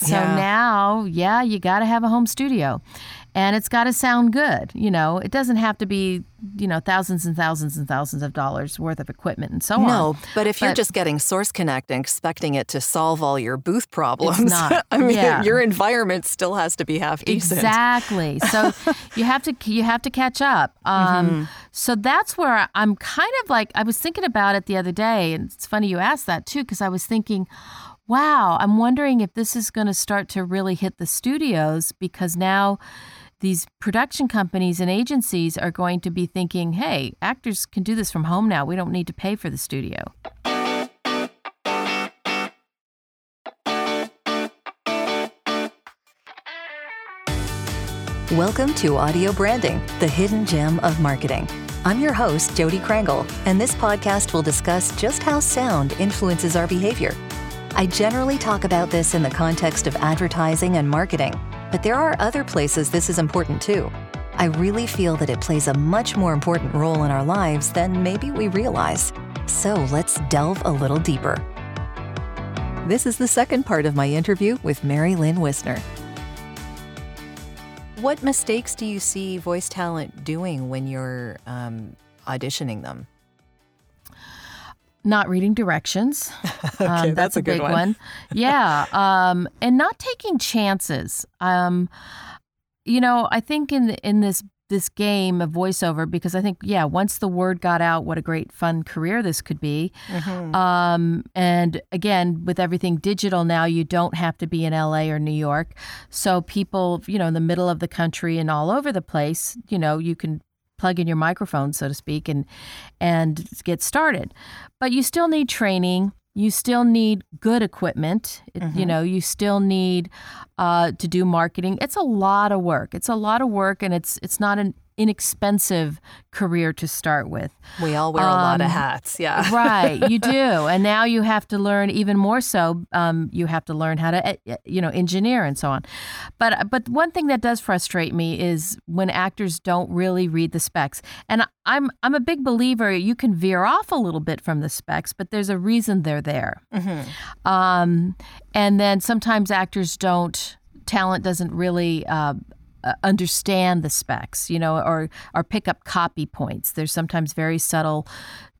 So Yeah. now, yeah, you got to have a home studio. And it's got to sound good. You know, it doesn't have to be, you know, thousands and thousands and thousands of dollars worth of equipment and so on. No, but if you're just getting Source Connect and expecting it to solve all your booth problems, not. I mean, Yeah. your environment still has to be half decent. Exactly. So you have to you have to catch up. Um, Mm-hmm. So that's where I'm kind of like I was thinking about it the other day, and it's funny you asked that too because I was thinking, wow, I'm wondering if this is going to start to really hit the studios because now these production companies and agencies are going to be thinking, hey, actors can do this from home now. We don't need to pay for the studio. Welcome to Audio Branding, the hidden gem of marketing. I'm your host, Jodi Krangle, and this podcast will discuss just how sound influences our behavior. I generally talk about this in the context of advertising and marketing, but there are other places this is important too. I really feel that it plays a much more important role in our lives than maybe we realize. So let's delve a little deeper. This is the second part of my interview with Mary Lynn Wissner. What mistakes do you see voice talent doing when you're um, auditioning them? Not reading directions. um, that's a good big one. Yeah, um, and not taking chances. Um, you know, I think in in this this game of voiceover, because I think yeah, once the word got out, what a great fun career this could be. Um, and again, with everything digital now, you don't have to be in LA or New York. So people, you know, in the middle of the country and all over the place, you know, you can plug in your microphone, so to speak, and and get started. But you still need training. You still need good equipment. It- You know, you still need uh, to do marketing. It's a lot of work. It's a lot of work, and it's it's not an inexpensive career to start with. We all wear a lot of Um, hats. Yeah. right, you do, and now you have to learn even more so. Um, you have to learn how to, eh, you know, engineer and so on. But but one thing that does frustrate me is when actors don't really read the specs. And I'm I'm a big believer you can veer off a little bit from the specs, but there's a reason they're there. Um, and then sometimes actors don't. Talent doesn't really. Uh, uh, understand the specs, you know, or or pick up copy points. There's sometimes very subtle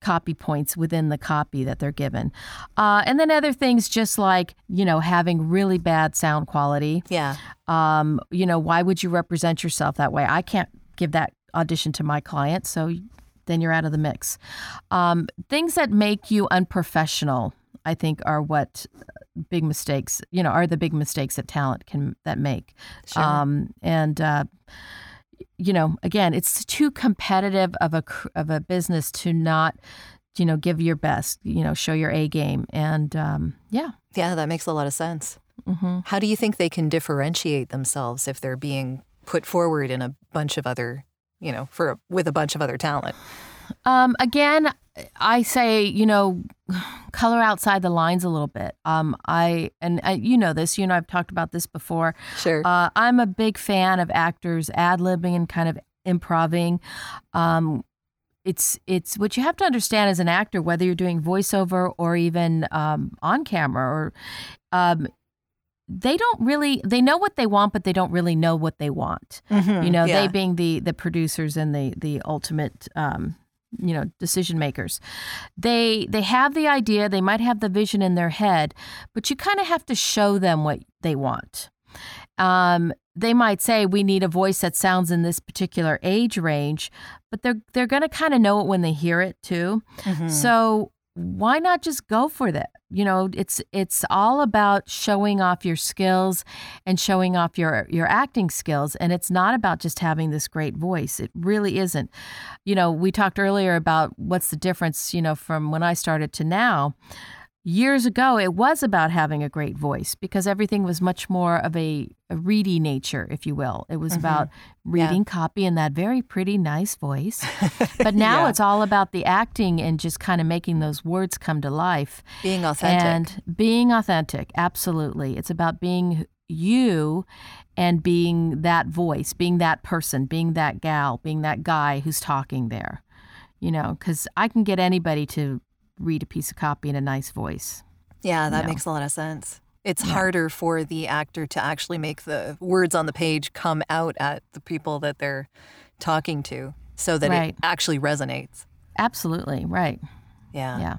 copy points within the copy that they're given, uh, and then other things just like you know having really bad sound quality. Yeah. Um, you know, why would you represent yourself that way? I can't give that audition to my client, so then you're out of the mix. Um, things that make you unprofessional, I think, are what uh, big mistakes. You know, are the big mistakes that talent can that make. Sure. Um, and uh, you know, again, it's too competitive of a of a business to not, you know, give your best. You know, show your A game, and um, yeah. yeah, that makes a lot of sense. hmm How do you think they can differentiate themselves if they're being put forward in a bunch of other, you know, for a, with a bunch of other talent? Um, again, I say, you know, color outside the lines a little bit. Um, I and I, you know this. You know, I've talked about this before. Sure. Uh, I'm a big fan of actors ad libbing and kind of improving. Um, it's it's what you have to understand as an actor, whether you're doing voiceover or even um, on camera, or um, they don't really they know what they want, but they don't really know what they want. You know, Yeah. they being the the producers and the the ultimate um, you know decision makers. They they have the idea, they might have the vision in their head, but you kind of have to show them what they want. Um, they might say we need a voice that sounds in this particular age range, but they're they're going to kind of know it when they hear it too. Mhm. So why not just go for that? You know, it's it's all about showing off your skills and showing off your your acting skills and it's not about just having this great voice. It really isn't. You know, we talked earlier about what's the difference, you know, from when I started to now. Years ago, it was about having a great voice because everything was much more of a, a reedy nature, if you will. It was about mm-hmm. reading copy in that very pretty, nice voice. But now Yeah. it's all about the acting and just kind of making those words come to life being authentic. and being authentic. Absolutely. It's about being you and being that voice, being that person, being that gal, being that guy who's talking there. You know, because I can get anybody to read a piece of copy in a nice voice. yeah, that no. makes a lot of sense. It's Yeah. harder for the actor to actually make the words on the page come out at the people that they're talking to so that Right. it actually resonates. Absolutely. Right. Yeah. Yeah.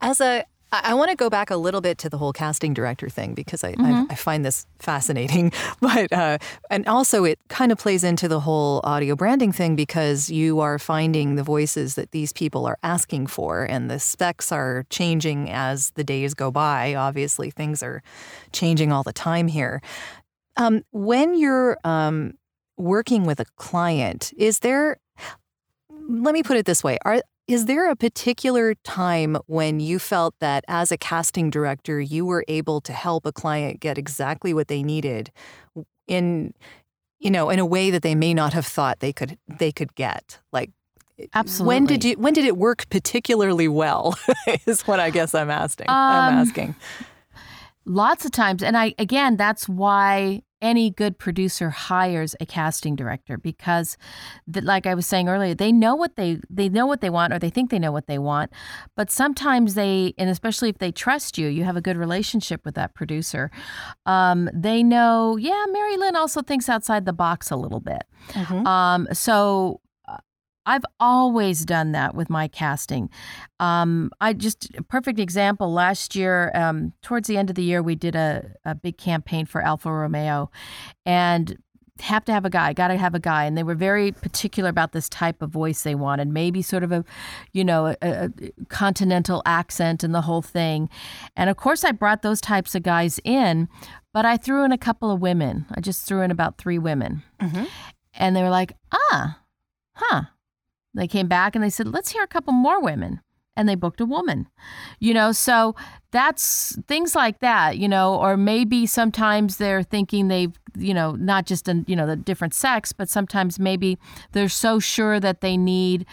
As a, I, I want to go back a little bit to the whole casting director thing because I, Mm-hmm. I, I find this fascinating. But, uh, and also it kind of plays into the whole audio branding thing because you are finding the voices that these people are asking for and the specs are changing as the days go by. Obviously, things are changing all the time here. Um, when you're um, working with a client, is there, let me put it this way, are, is there a particular time when you felt that as a casting director, you were able to help a client get exactly what they needed in, you know, in a way that they may not have thought they could they could get? Like, Absolutely. when did you when did it work particularly well? is what I guess I'm asking. I'm Um, asking. Lots of times. And I, again, that's why any good producer hires a casting director because that like I was saying earlier, they know what they they know what they want or they think they know what they want. But sometimes they and especially if they trust you, you have a good relationship with that producer. Um, they know, yeah, Mary Lynn also thinks outside the box a little bit. Mhm. Um, so I've always done that with my casting. Um, I just a perfect example. Last year, um, towards the end of the year, we did a, a big campaign for Alfa Romeo, and have to have a guy, got to have a guy, and they were very particular about this type of voice they wanted. Maybe sort of a, you know, a, a continental accent and the whole thing. And of course, I brought those types of guys in, but I threw in a couple of women. I just threw in about three women, Mhm. and they were like, ah, huh. They came back and they said, let's hear a couple more women. And they booked a woman, you know. So that's things like that, you know, or maybe sometimes they're thinking they've, you know, not just in, you know, the different sex, but sometimes maybe they're so sure that they need,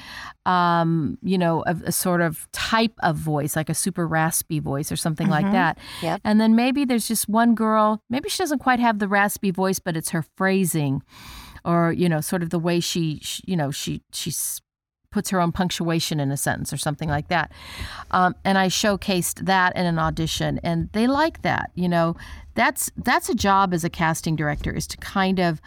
um, you know, a, a sort of type of voice, like a super raspy voice or something like Mhm. that. Yep. And then maybe there's just one girl, maybe she doesn't quite have the raspy voice, but it's her phrasing or, you know, sort of the way she, sh you know, she, she s- puts her own punctuation in a sentence or something like that. Um, and I showcased that in an audition and they like that, you know, that's, that's a job as a casting director is to kind of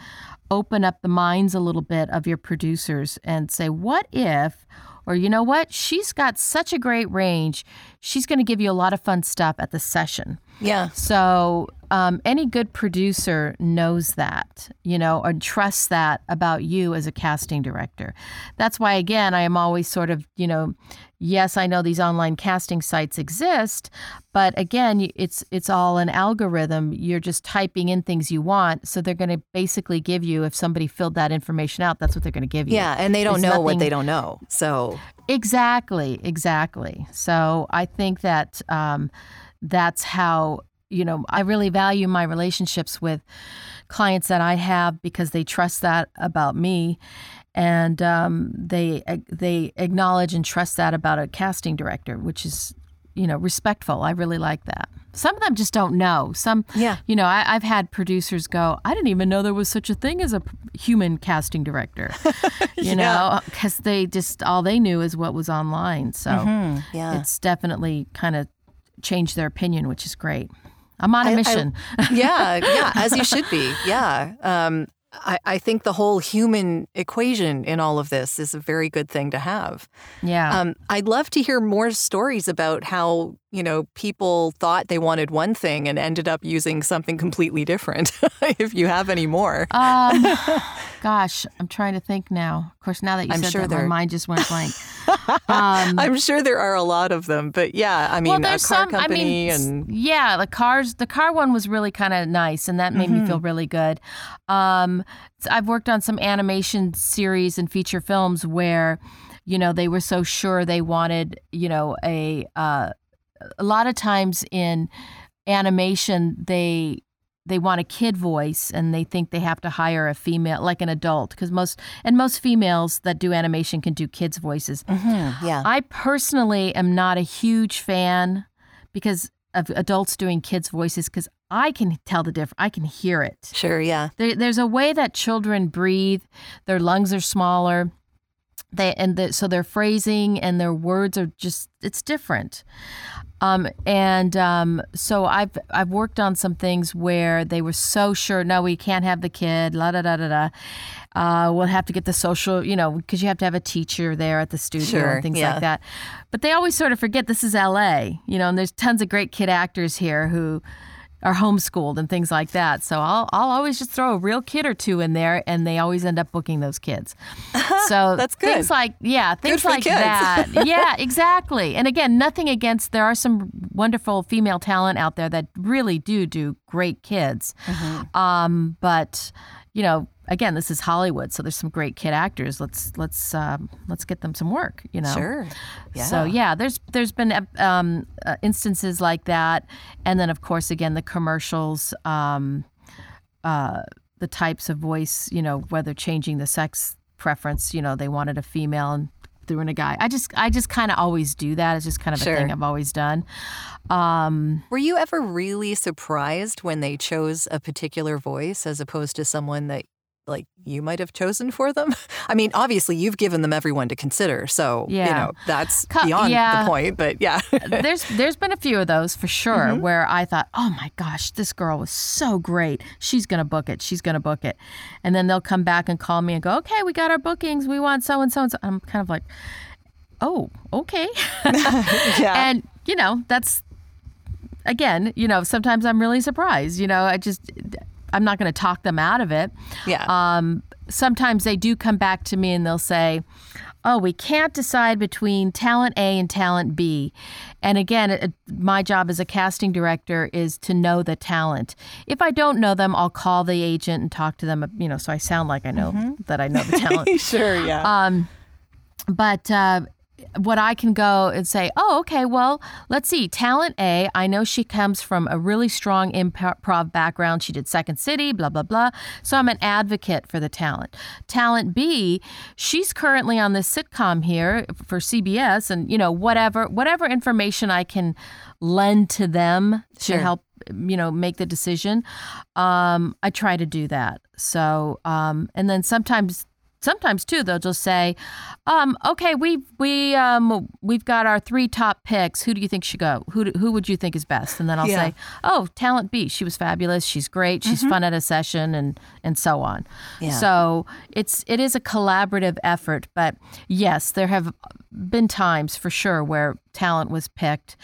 open up the minds a little bit of your producers and say, what if, or you know what, she's got such a great range, she's going to give you a lot of fun stuff at the session. Yeah. So um, any good producer knows that, you know, or trusts that about you as a casting director. That's why, again, I am always sort of, you know, yes, I know these online casting sites exist, but again, it's it's all an algorithm. You're just typing in things you want, so they're going to basically give you if somebody filled that information out, that's what they're going to give you. Yeah. And they don't There's know what they don't know. So, Exactly, exactly. So I think that um, that's how you know I really value my relationships with clients that I have because they trust that about me, and um, they they acknowledge and trust that about a casting director, which is you know respectful. I really like that. Some of them just don't know. Some yeah. you know, I, I've had producers go, I didn't even know there was such a thing as a human casting director, you know, because they just, all they knew is what was online. So Mhm. Yeah. it's definitely kind of changed their opinion, which is great. I'm on a I- I- mission. yeah, yeah, as you should be. Yeah. Um, I, I think the whole human equation in all of this is a very good thing to have. yeah. Um, I'd love to hear more stories about how, you know, people thought they wanted one thing and ended up using something completely different, if you have any more. um, gosh, I'm trying to think now. Of course, now that you I'm said sure that, my mind just went blank. Um, I'm sure there are a lot of them, but yeah, I mean, well, a there's car some. company I mean, and yeah, the cars. The car one was really kind of nice, and that made me Mm-hmm. feel really good. Um, I've worked on some animation series and feature films where, you know, they were so sure they wanted, you know, a. Uh, a lot of times in animation, they they want a kid voice and they think they have to hire a female like an adult because most and most females that do animation can do kids voices mm-hmm, yeah. I personally am not a huge fan because of adults doing kids' voices because I can tell the difference. I can hear it. Sure, yeah. There, there's a way that children breathe. Their lungs are smaller. They and the, so their phrasing and their words are just it's different. Um, and um, so I've I've worked on some things where they were so sure no we can't have the kid la da da da da. Uh, we'll have to get the social you know because you have to have a teacher there at the studio Sure, and things yeah. like that. But they always sort of forget this is LA you know and there's tons of great kid actors here who are homeschooled and things like that. So I'll I'll always just throw a real kid or two in there, and they always end up booking those kids. So That's good. Things like yeah, things like kids. that. yeah, exactly. And again, nothing against. There are some wonderful female talent out there that really do do great kids. Mm-hmm. Um, but you know, again, this is Hollywood, so there's some great kid actors. Let's let's um, let's get them some work. You know. Sure. Yeah. So yeah, there's there's been um, uh, instances like that, and then of course again the commercials, um, uh, the types of voice, you know, whether changing the sex preference, you know, they wanted a female and threw in a guy. I just I just kind of always do that. It's just kind of Sure. a thing I've always done. Um, Were you ever really surprised when they chose a particular voice as opposed to someone that like you might have chosen for them? I mean, obviously you've given them everyone to consider, so you know that's Co- beyond yeah. the point. But yeah, there's there's been a few of those for sure Mm-hmm. where I thought, oh my gosh, this girl was so great. She's gonna book it. She's gonna book it, and then they'll come back and call me and go, okay, we got our bookings. We want so and so and so. I'm kind of like, oh, okay. yeah, and you know that's again, you know, sometimes I'm really surprised. You know, I just I'm not going to talk them out of it. yeah. Um, sometimes they do come back to me and they'll say, "Oh, we can't decide between talent A and talent B." And again, it, my job as a casting director is to know the talent. If I don't know them, I'll call the agent and talk to them. You know, so I sound like I know that I know the talent. sure, yeah. Um, but uh, what I can go and say, oh, okay, well, let's see. Talent A, I know she comes from a really strong improv background. She did Second City, blah, blah, blah. So I'm an advocate for the talent. Talent B, she's currently on this sitcom here for CBS and, you know, whatever, whatever information I can lend to them Sure. to help you know make the decision um i try to do that so um and then sometimes sometimes too they'll just say um okay we we um we've got our three top picks. Who do you think should go? Who do, who would you think is best? And then i'll Yeah. say oh talent b. She was fabulous. She's great. She's fun at a session and and so on. Yeah. so it's it is a collaborative effort but yes there have been times for sure where talent was picked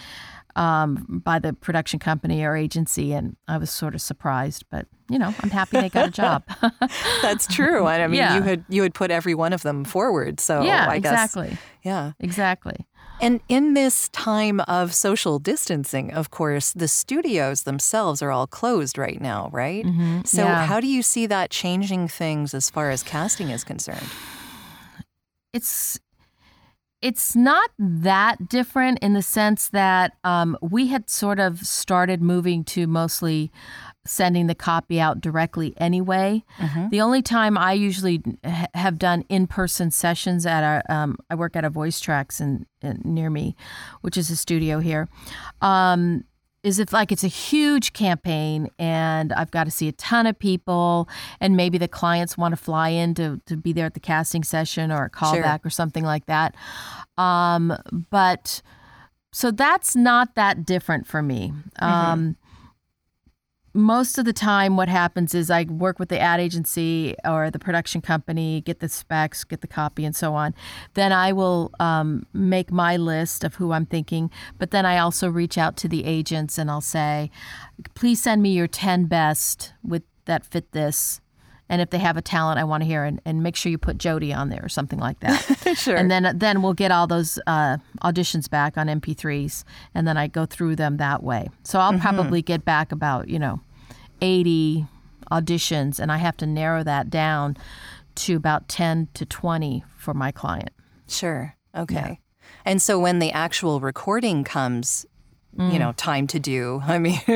um, by the production company or agency, and I was sort of surprised. But you know, I'm happy they got a job. That's true. And I mean, Yeah. you had you had put every one of them forward. So yeah, I guess exactly, yeah. exactly. And in this time of social distancing, of course, the studios themselves are all closed right now, right? Mhm, So yeah. how do you see that changing things as far as casting is concerned? it's it's not that different in the sense that um, we had sort of started moving to mostly sending the copy out directly anyway. The only time I usually ha- have done in-person sessions at our, um, I work at a Voice Tracks in, in near me, which is a studio here. Um, is if like it's a huge campaign and I've got to see a ton of people and maybe the clients want to fly in to, to be there at the casting session or a callback or something like that. Um, but so that's not that different for me. Um, most of the time what happens is I work with the ad agency or the production company, get the specs, get the copy, and so on. Then I will um, make my list of who I'm thinking, but then I also reach out to the agents and I'll say, please send me your 10 best with that fit this. And if they have a talent I want to hear, and, and make sure you put Jodi on there or something like that. Sure. And then then we'll get all those uh, auditions back on MP3s, and then I go through them that way. So I'll probably get back about you know, eighty auditions, and I have to narrow that down to about ten to twenty for my client. Sure. Okay. And so when the actual recording comes, you know, time to do, I mean,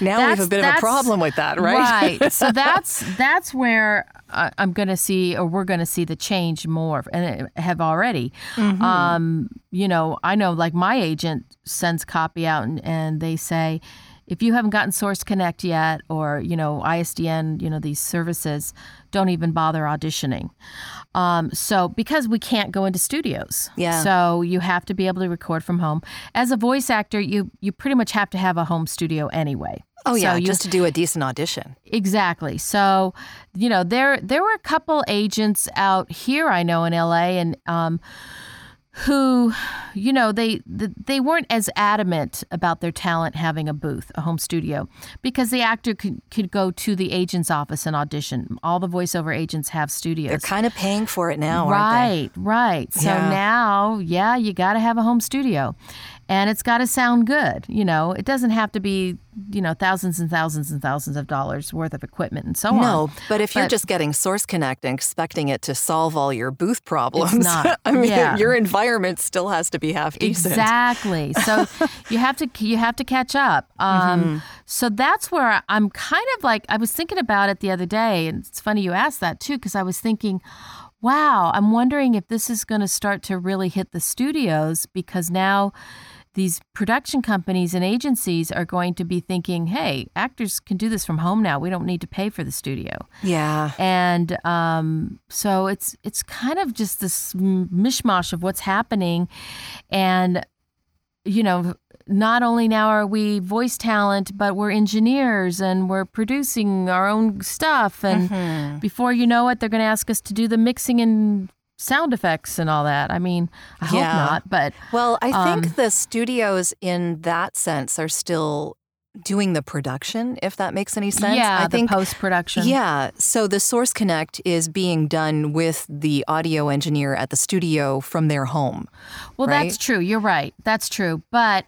now we have Mm. A bit of a problem with that, right? Right. so that's that's where I- I'm going to see, or we're going to see the change more, and have already. Mm-hmm. Um, you know, I know like my agent sends copy out, and, and they say, if you haven't gotten Source Connect yet, or you know ISDN, you know these services, don't even bother auditioning. Um, so because we can't go into studios, Yeah. So you have to be able to record from home. As a voice actor, you you pretty much have to have a home studio anyway. Oh So yeah, you- just to do a decent audition. Exactly. So, you know, there there were a couple agents out here I know in LA and um who you know they they weren't as adamant about their talent having a booth a home studio because the actor could, could go to the agent's office and audition. All the voiceover agents have studios. They're kind of paying for it now, aren't right right. So Yeah. now yeah you got to have a home studio and it's got to sound good you know it doesn't have to be you know thousands and thousands and thousands of dollars worth of equipment and so they? on No, but if you're just getting Source Connect and expecting it to solve all your booth problems, not. I mean, Yeah. your environment still has to be half decent. Exactly. So you have to you have to catch up. Um, Mm-hmm. So that's where I'm kind of like I was thinking about it the other day, and it's funny you asked that too because I was thinking, wow, I'm wondering if this is going to start to really hit the studios because now. These production companies and agencies are going to be thinking, hey, actors can do this from home now. We don't need to pay for the studio. Yeah. and um, so it's it's kind of just this mishmash of what's happening, and you know, not only now are we voice talent, but we're engineers and we're producing our own stuff, and before you know it, they're going to ask us to do the mixing and sound effects and all that. I mean, I hope Yeah. not, but Well, I think Um, the studios in that sense are still doing the production, if that makes any sense. yeah, I think the post production. Yeah. So the Source Connect is being done with the audio engineer at the studio from their home. Well, right? that's true. You're right. That's true. But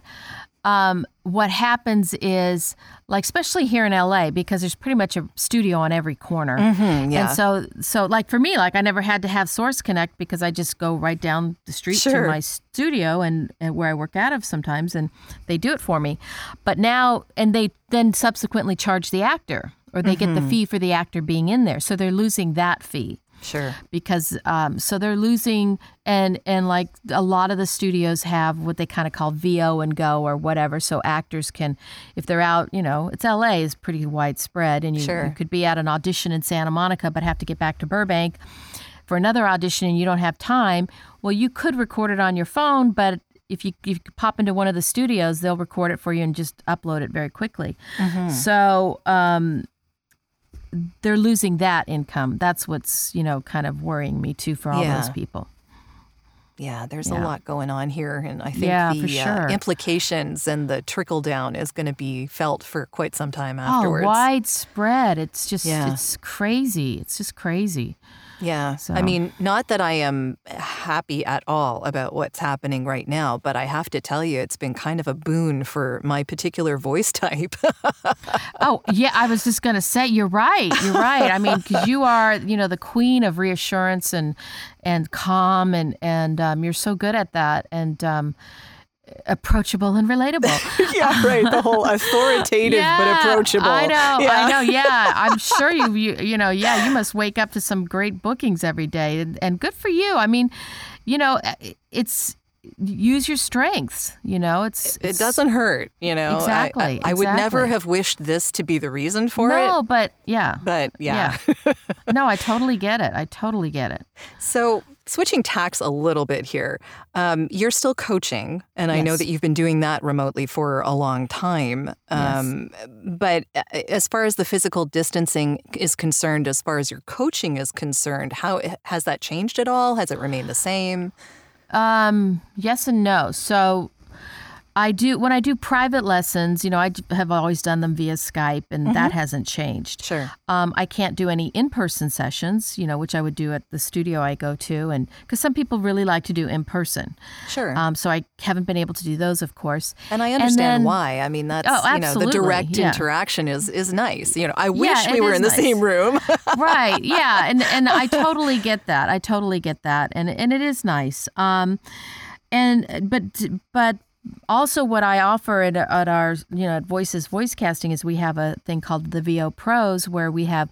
um, what happens is, like, especially here in LA, because there's pretty much a studio on every corner. Mm, yeah. And so, so like for me, like I never had to have Source Connect because I just go right down the street Sure. to my studio and, and where I work out of sometimes, and they do it for me. But now, and they then subsequently charge the actor, or they get the Mm-hmm. fee for the actor being in there, so they're losing that fee Sure. because um, so they're losing and and like a lot of the studios have what they kind of call VO and go or whatever so actors can if they're out you know it's LA is pretty widespread and you, Sure. you could be at an audition in Santa Monica but have to get back to Burbank for another audition and you don't have time well you could record it on your phone but if you, if you pop into one of the studios, they'll record it for you and just upload it very quickly. So um, they're losing that income. That's what's you know kind of worrying me too for all Yeah. those people. Yeah, there's Yeah. a lot going on here, and I think Yeah, the sure. uh, implications and the trickle down is going to be felt for quite some time afterwards. Oh, widespread. It's just Yeah. it's crazy. It's just crazy. Yeah. I mean, not that I am happy at all about what's happening right now, but I have to tell you, it's been kind of a boon for my particular voice type. Oh, yeah, I was just going to say you're right. You're right. I mean, cuz you are, you know, the queen of reassurance and and calm and and um, you're so good at that and um approachable and relatable. yeah, right. The whole authoritative but approachable. I know, Yeah. I know. Yeah, I'm sure you, you, you know, yeah, you must wake up to some great bookings every day, and, and good for you. I mean, you know, uh, it's use your strengths. You know, it's, It it's- doesn't hurt, you know. I- Exactly, I, I would never have wished this to be the reason for No, it. No but yeah, But yeah. no, I totally get it. I totally get it. So, switching tacks a little bit here, um, you're still coaching, and I know that you've been doing that remotely for a long time. Um, But uh, as far as the physical distancing is concerned, as far as your coaching is concerned, how has that changed at all? Has it remained the same? Um, yes and no. So I do when I do private lessons, you know, I have always done them via Skype and that hasn't changed. Sure. Um, I can't do any in-person sessions, you know, which I would do at the studio I go to and cuz some people really like to do in person. Sure. Um, so I haven't been able to do those, of course. and I understand then- why. I mean, that's Oh, you know the direct yeah. interaction is is nice. You know, I wish it we were in the nice. same room. right yeah and and i totally get that i totally get that and and it is nice um and but but also what i offer at, at our you know at voices voice casting is we have a thing called the vo pros where we have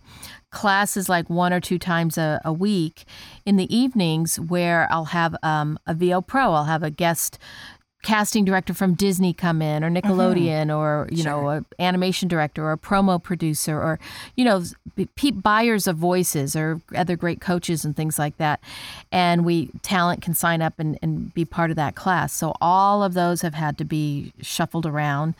classes like one or two times a, a week in the evenings where i'll have um, a vo pro. I'll have a guest casting director from Disney come in or Nickelodeon or you know an animation director or a promo producer or you know buyers of voices or other great coaches and things like that. And we talent can sign up and, and be part of that class. So all of those have had to be shuffled around.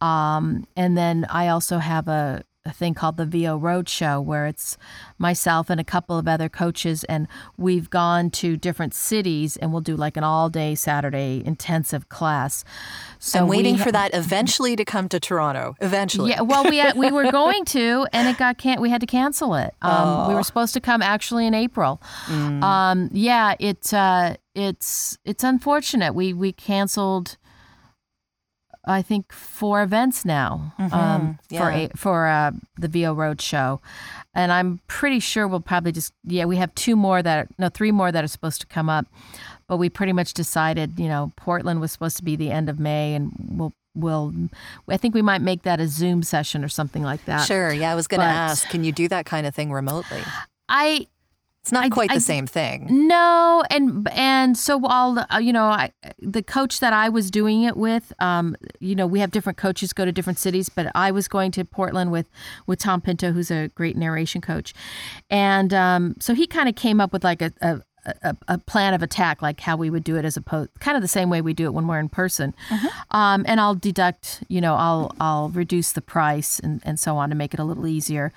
Um, and then I also have a a thing called the VO Roadshow, where it's myself and a couple of other coaches, and we've gone to different cities, and we'll do like an all-day Saturday intensive class. So I'm waiting ha- for that eventually to come to Toronto. Eventually. Yeah, well, we had, we were going to, and it got can't. We had to cancel it. Um, We were supposed to come actually in April. Um, yeah, it uh, it's it's unfortunate. We we canceled. I think four events now um, for yeah. a, for uh, the VO Road show, and I'm pretty sure we'll probably just yeah we have two more that are, no three more that are supposed to come up, but we pretty much decided you know Portland was supposed to be the end of May, and we'll we'll I think we might make that a Zoom session or something like that. Sure. Yeah, I was going to ask, can you do that kind of thing remotely? I It's not I- quite I- the same thing. No, and and so the- uh, you know, I, the coach that I was doing it with, um, you know, we have different coaches go to different cities, but I was going to Portland with with Tom Pinto, who's a great narration coach, and um, so he kind of came up with like a. a a, a plan of attack, like how we would do it as opposed, kind of the same way we do it when we're in person. Um, and I'll deduct, you know, I'll I'll reduce the price and, and so on to make it a little easier,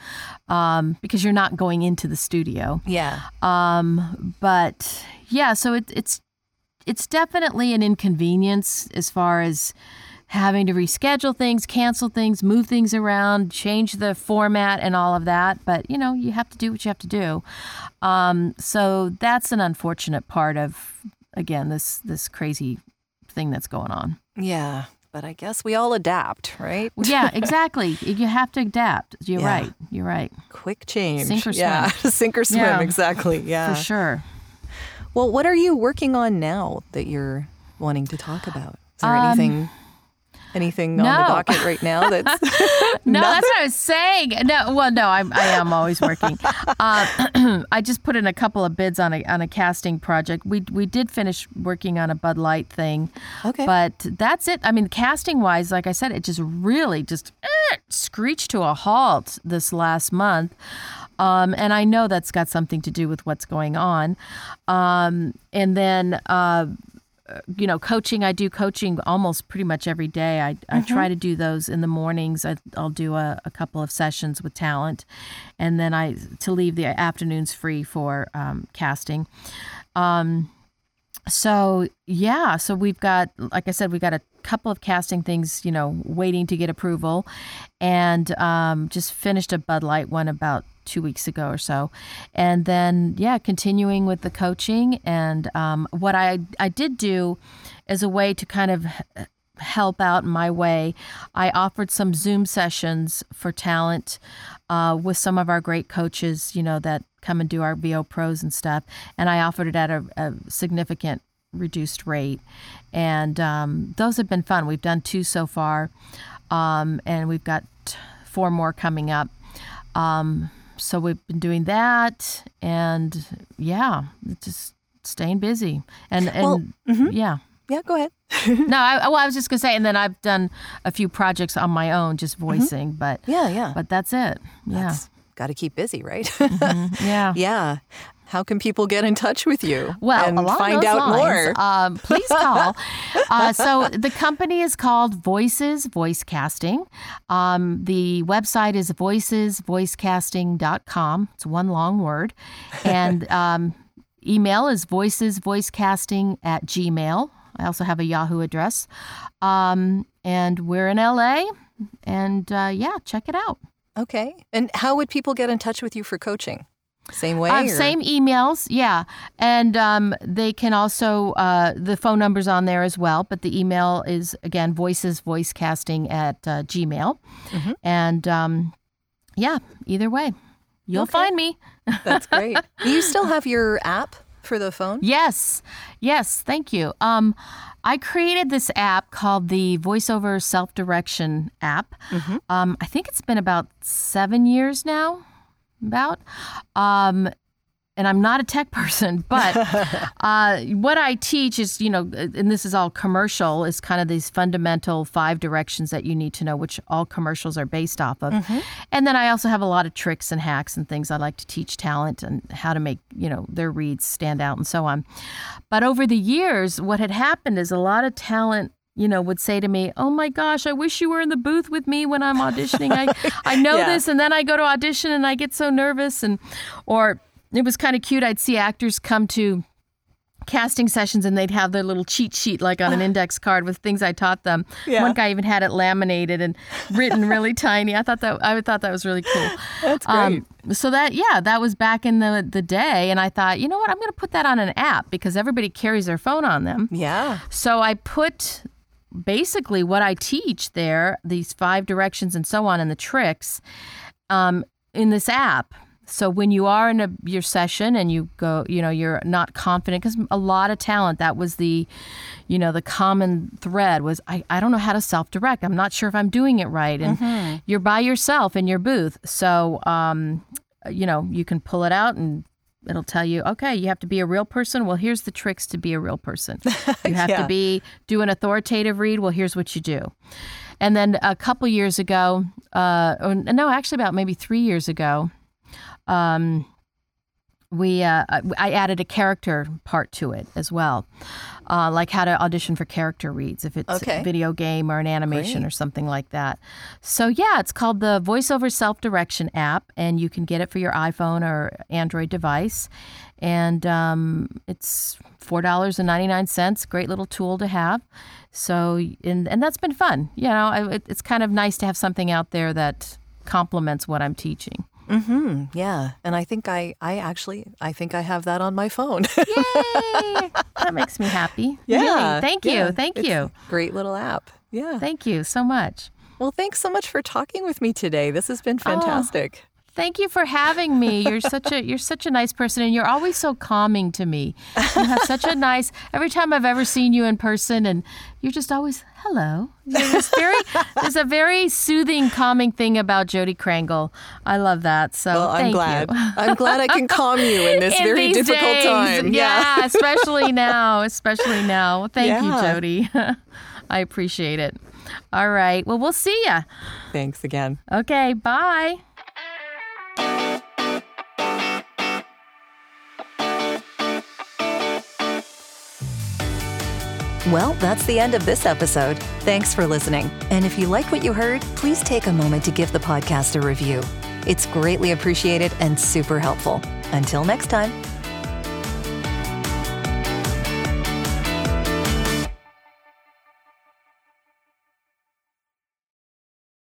um, because you're not going into the studio. Yeah. Um, but yeah, so it, it's it's definitely an inconvenience as far as having to reschedule things, cancel things, move things around, change the format, and all of that. But you know, you have to do what you have to do. Um, so that's an unfortunate part of again this this crazy thing that's going on. Yeah. But I guess we all adapt, right? Yeah, exactly. you have to adapt. You're Yeah. right. You're right. Quick change. Sink or Yeah. Sink or swim. Yeah. Exactly. Yeah. For sure. Well, what are you working on now that you're wanting to talk about? Is there Um, anything anything on the no. docket right now that's No, that's what I was saying. No, well, no, I'm, I am always working. Uh, I just put in a couple of bids on a on a casting project. We we did finish working on a Bud Light thing, Okay. but that's it. I mean, casting wise, like I said, it just really just eh, screeched to a halt this last month. Um, and I know that's got something to do with what's going on. Um, and then uh, you know, coaching, I do coaching almost pretty much every day. I, I try to do those in the mornings. I, I'll do a, a couple of sessions with talent, and then I to leave the afternoons free for um, casting. Um, so yeah, so we've got, like I said, we've got a couple of casting things, you know, waiting to get approval, and um, just finished a Bud Light one about two weeks ago or so, and then yeah, continuing with the coaching. And um, what I I did do as a way to kind of help out in my way, I offered some Zoom sessions for talent uh, with some of our great coaches, you know, that come and do our VO pros and stuff. And I offered it at a, a significant reduced rate. And um, those have been fun. We've done two so far, um, and we've got four more coming up. Um, so we've been doing that, and yeah, just staying busy. And and Well, mhm. yeah. Yeah, go ahead. No, I, well, I was just gonna say, and then I've done a few projects on my own, just voicing, but Yeah, yeah. but that's it. Yeah, Got to keep busy, right? Mhm. yeah. yeah. How can people get in touch with you Well, and find out lines, more? Um, please call. uh, so the company is called Voices Voice Casting. Um, the website is voicesvoicecasting.com. It's one long word, and um, email is voicesvoicecasting at gmail. I also have a Yahoo address, um, and we're in LA. And uh, yeah, check it out. okay. And how would people get in touch with you for coaching? Same way? Um, same emails, yeah, and um, they can also uh, the phone number's on there as well. But the email is again voices voicecasting at uh, Gmail, Mm-hmm. and um, yeah, either way, you'll Okay. find me. That's great. Do you still have your app for the phone? Yes, yes, thank you. Um, I created this app called the VoiceOver Self Direction app. Um, I think it's been about seven years now. About, um, and I'm not a tech person, but uh, what I teach is, you know, and this is all commercial, is kind of these fundamental five directions that you need to know, which all commercials are based off of. Mm-hmm. And then I also have a lot of tricks and hacks and things I like to teach talent and how to make, you know, their reads stand out and so on. But over the years, what had happened is a lot of talent you know, would say to me, "Oh my gosh, I wish you were in the booth with me when I'm auditioning. I I know yeah. this, and then I go to audition and I get so nervous." And or it was kind of cute. I'd see actors come to casting sessions and they'd have their little cheat sheet like on an index card with things I taught them. Yeah. One guy even had it laminated and written really tiny. I thought that I thought that was really cool. That's great. Um, so that yeah, that was back in the the day and I thought, you know what, I'm going to put that on an app because everybody carries their phone on them. Yeah. So I put basically what I teach there, these five directions and so on and the tricks um, in this app so when you are in a, your session and you go, you know, you're not confident because a lot of talent, that was the, you know, the common thread was I, I don't know how to self direct. I'm not sure if I'm doing it right. And mm-hmm. you're by yourself in your booth. So, um, you know, you can pull it out and it'll tell you, okay, you have to be a real person. Well, here's the tricks to be a real person. You have yeah. to be do an authoritative read. Well, here's what you do. And then a couple years ago, uh, or, no, actually about maybe three years ago, um, we uh, I added a character part to it as well, uh, like how to audition for character reads if it's okay. a video game or an animation Great. or something like that. So yeah, it's called the VoiceOver Self Direction app, and you can get it for your iPhone or Android device, and um, it's four dollars and ninety nine cents. Great little tool to have. So and and that's been fun. You know, it, it's kind of nice to have something out there that complements what I'm teaching. Mm-hmm. Yeah. And I think I, I actually, I think I have that on my phone. Yay! That makes me happy. Yeah. Really. Thank you. Yeah. Thank it's you. Great little app. Yeah. Thank you so much. Well, thanks so much for talking with me today. This has been oh, fantastic. Oh. Thank you for having me. You're such a you're such a nice person, and you're always so calming to me. You have such a nice. Every time I've ever seen you in person, and you're just always hello. There's very there's a very soothing, calming thing about Jodi Krangle. I love that. So well, I'm glad. You. I'm glad I can calm you in this in very difficult days. time. Yeah, yeah, especially now. Especially now. Thank yeah. you, Jodi. I appreciate it. All right. Well, we'll see ya. Thanks again. Okay. Bye. Well, that's the end of this episode. Thanks for listening. And if you like what you heard, please take a moment to give the podcast a review. It's greatly appreciated and super helpful. Until next time.